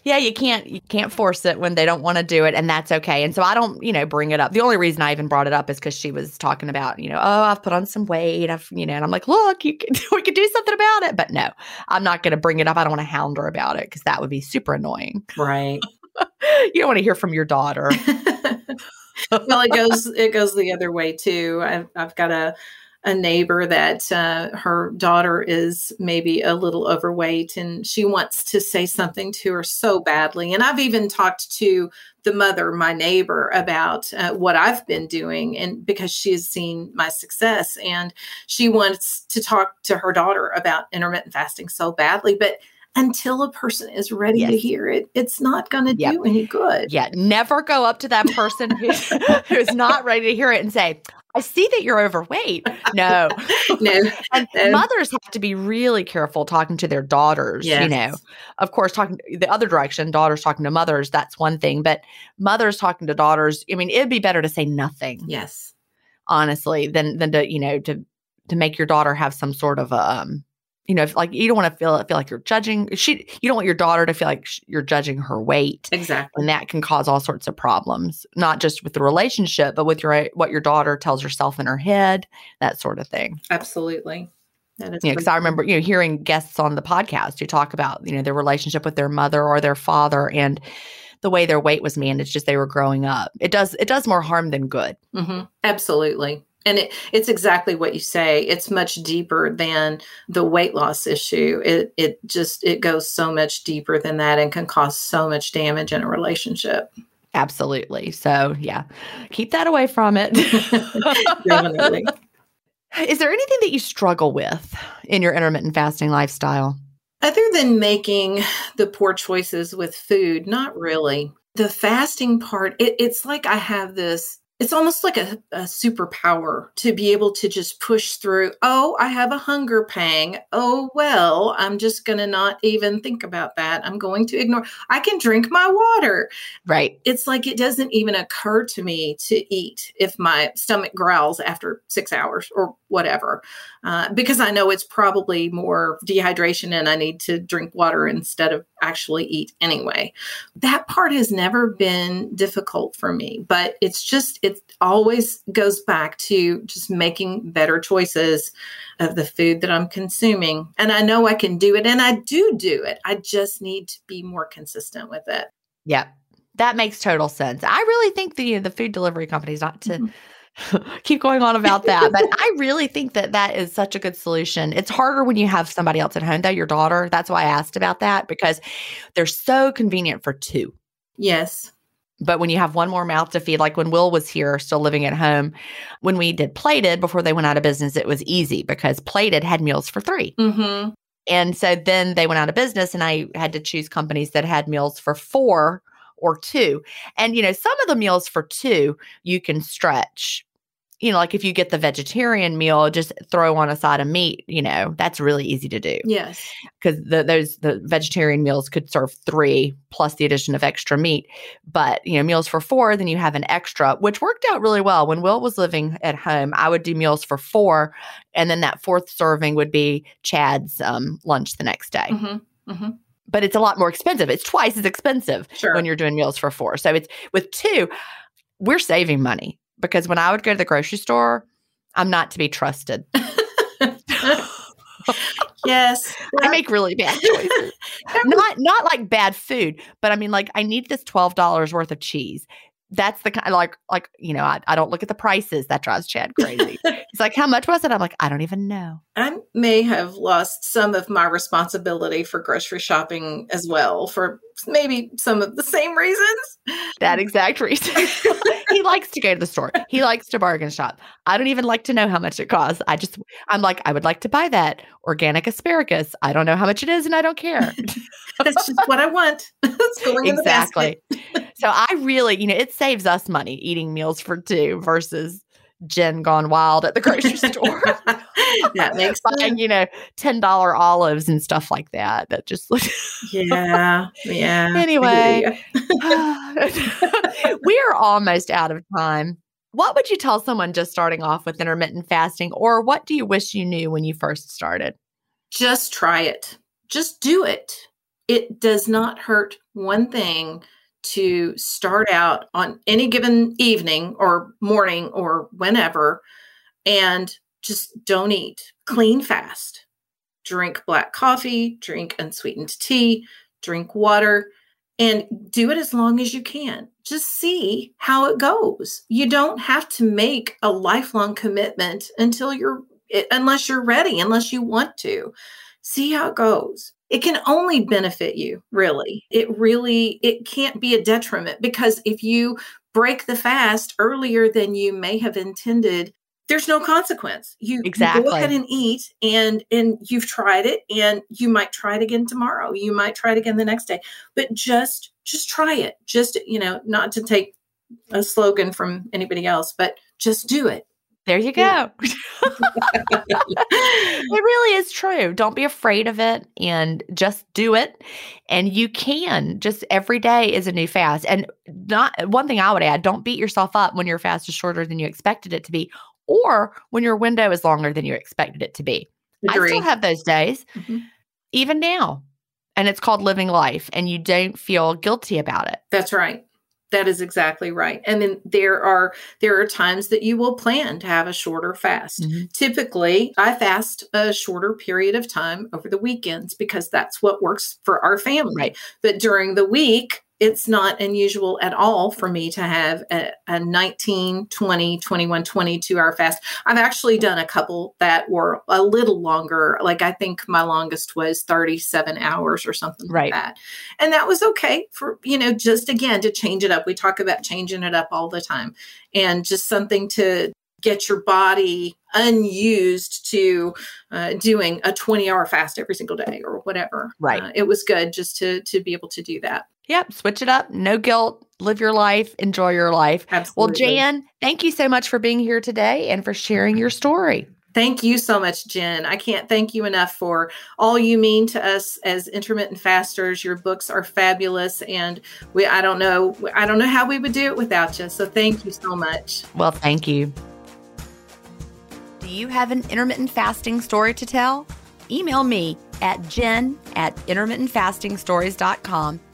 yeah, you can't you can't force it when they don't want to do it and that's okay. And so I don't, you know, bring it up. The only reason I even brought it up is cuz she was talking about, you know, oh, I've put on some weight. I've, you know, and I'm like, "Look, you can, (laughs) we could do something about it." But no. I'm not going to bring it up. I don't want to hound her about it cuz that would be super annoying. (laughs) Right. you don't want to hear from your daughter. (laughs) well, it goes it goes the other way too. I've I've got a a neighbor that uh, her daughter is maybe a little overweight and she wants to say something to her so badly. And I've even talked to the mother, my neighbor, about uh, what I've been doing, and because she has seen my success, and she wants to talk to her daughter about intermittent fasting so badly, but until a person is ready to hear it, it's not going to Yep. do any good. Yeah, never go up to that person who's (laughs) who's not ready to hear it and say, "I see that you're overweight." No. (laughs) No. And No. mothers have to be really careful talking to their daughters, you know. Of course, talking the other direction, daughters talking to mothers, that's one thing, but mothers talking to daughters, I mean, it'd be better to say nothing, Yes. honestly, than than to, you know, to to make your daughter have some sort of a um you know, if, like you don't want to feel feel like you're judging. She, you don't want your daughter to feel like sh- you're judging her weight, Exactly. and that can cause all sorts of problems, not just with the relationship, but with your what your daughter tells herself in her head, that sort of thing. Absolutely. That is you know, because I remember, you know, hearing guests on the podcast who talk about, you know, their relationship with their mother or their father and the way their weight was managed as they were growing up. It does it does more harm than good. hmm Absolutely. And it, it's exactly what you say. It's much deeper than the weight loss issue. It it just it goes so much deeper than that and can cause so much damage in a relationship. Absolutely. So yeah, keep that away from it. (laughs) Definitely. Is there anything that you struggle with in your intermittent fasting lifestyle? Other than making the poor choices with food, not really. The fasting part, it, it's like I have this it's almost like a, a, superpower to be able to just push through. Oh, I have a hunger pang. Oh, well, I'm just going to not even think about that. I'm going to ignore. I can drink my water. Right. It's like it doesn't even occur to me to eat if my stomach growls after six hours or whatever, uh, because I know it's probably more dehydration and I need to drink water instead of actually eat anyway. That part has never been difficult for me, but it's just, it always goes back to just making better choices of the food that I'm consuming. And I know I can do it and I do do it. I just need to be more consistent with it. Yeah. That makes total sense. I really think the the food delivery companies not to mm-hmm. (laughs) keep going on about that. But (laughs) I really think that that is such a good solution. It's harder when you have somebody else at home, though, your daughter. That's why I asked about that because they're so convenient for two. Yes. But when you have one more mouth to feed, like when Will was here, still living at home, when we did plated before they went out of business, it was easy because plated had meals for 3 mm-hmm. And so then they went out of business, and I had to choose companies that had meals for four or two. And, you know, some of the meals for two you can stretch you know, like if you get the vegetarian meal, just throw on a side of meat, you know, that's really easy to do. Yes. Because the, those, the vegetarian meals could serve three plus the addition of extra meat. But, you know, meals for four, then you have an extra, which worked out really well. When Will was living at home, I would do meals for four. And then that fourth serving would be Chad's um, lunch the next day. Mm-hmm. Mm-hmm but it's a lot more expensive. It's twice as expensive sure. when you're doing meals for four. So it's with two, we're saving money because when I would go to the grocery store, I'm not to be trusted. (laughs) yes. I make really bad (laughs) choices. not not like bad food, but I mean like I need this $12 worth of cheese that's the kind like like you know I, I don't look at the prices that drives chad crazy (laughs) he's like how much was it? I'm like i don't even know. I may have lost some of my responsibility for grocery shopping as well for maybe some of the same reasons. That exact reason. (laughs) He likes to go to the store. He likes to bargain shop. I don't even like to know how much it costs. I just i'm like i would like to buy that organic asparagus. I don't know how much it is and i don't care. (laughs) That's just what i want. (laughs) Exactly. So I really, you know, it saves us money eating meals for two versus Gin gone wild at the grocery (laughs) store. (laughs) that (laughs) makes buying, you know, ten dollar olives and stuff like that. That just yeah, yeah. Anyway, (sighs) we are almost out of time. What would you tell someone just starting off with intermittent fasting, or what do you wish you knew when you first started? Just try it. Just do it. It does not hurt one thing to start out on any given evening or morning or whenever and just don't eat. Clean fast. Drink black coffee, drink unsweetened tea, drink water, and do it as long as you can. Just see how it goes. You don't have to make a lifelong commitment until you're, unless you're ready, unless you want to. See how it goes it can only benefit you really. It really it can't be a detriment because if you break the fast earlier than you may have intended there's no consequence. You, exactly. You go ahead and eat and and you've tried it and you might try it again tomorrow. You might try it again the next day. But just just try it. Just you know not to take a slogan from anybody else but just do it there you go. (laughs) it really is true. Don't be afraid of it and just do it. And you can. Just every day is a new fast. And not one thing I would add, don't beat yourself up when your fast is shorter than you expected it to be or when your window is longer than you expected it to be. Agree. I still have those days, mm-hmm. even now. And it's called living life, and you don't feel guilty about it. That's right. That is exactly right. And then there are there are times that you will plan to have a shorter fast. Mm-hmm. Typically, I fast a shorter period of time over the weekends because that's what works for our family. Right. But during the week, it's not unusual at all for me to have a, a 19, 20, 21, 22 hour fast. I've actually done a couple that were a little longer. Like I think my longest was 37 hours or something right. like that. And that was okay for, you know, just again to change it up. We talk about changing it up all the time and just something to get your body unused to uh, doing a 20 hour fast every single day or whatever right uh, it was good just to to be able to do that yep switch it up no guilt live your life enjoy your life Absolutely. well jan thank you so much for being here today and for sharing your story Thank you so much, Gin. I can't thank you enough for all you mean to us as intermittent fasters. Your books are fabulous and we I don't know I don't know how we would do it without you. So thank you so much. Well, thank you Do you have an intermittent fasting story to tell? Email me at gin at intermittentfastingstories.com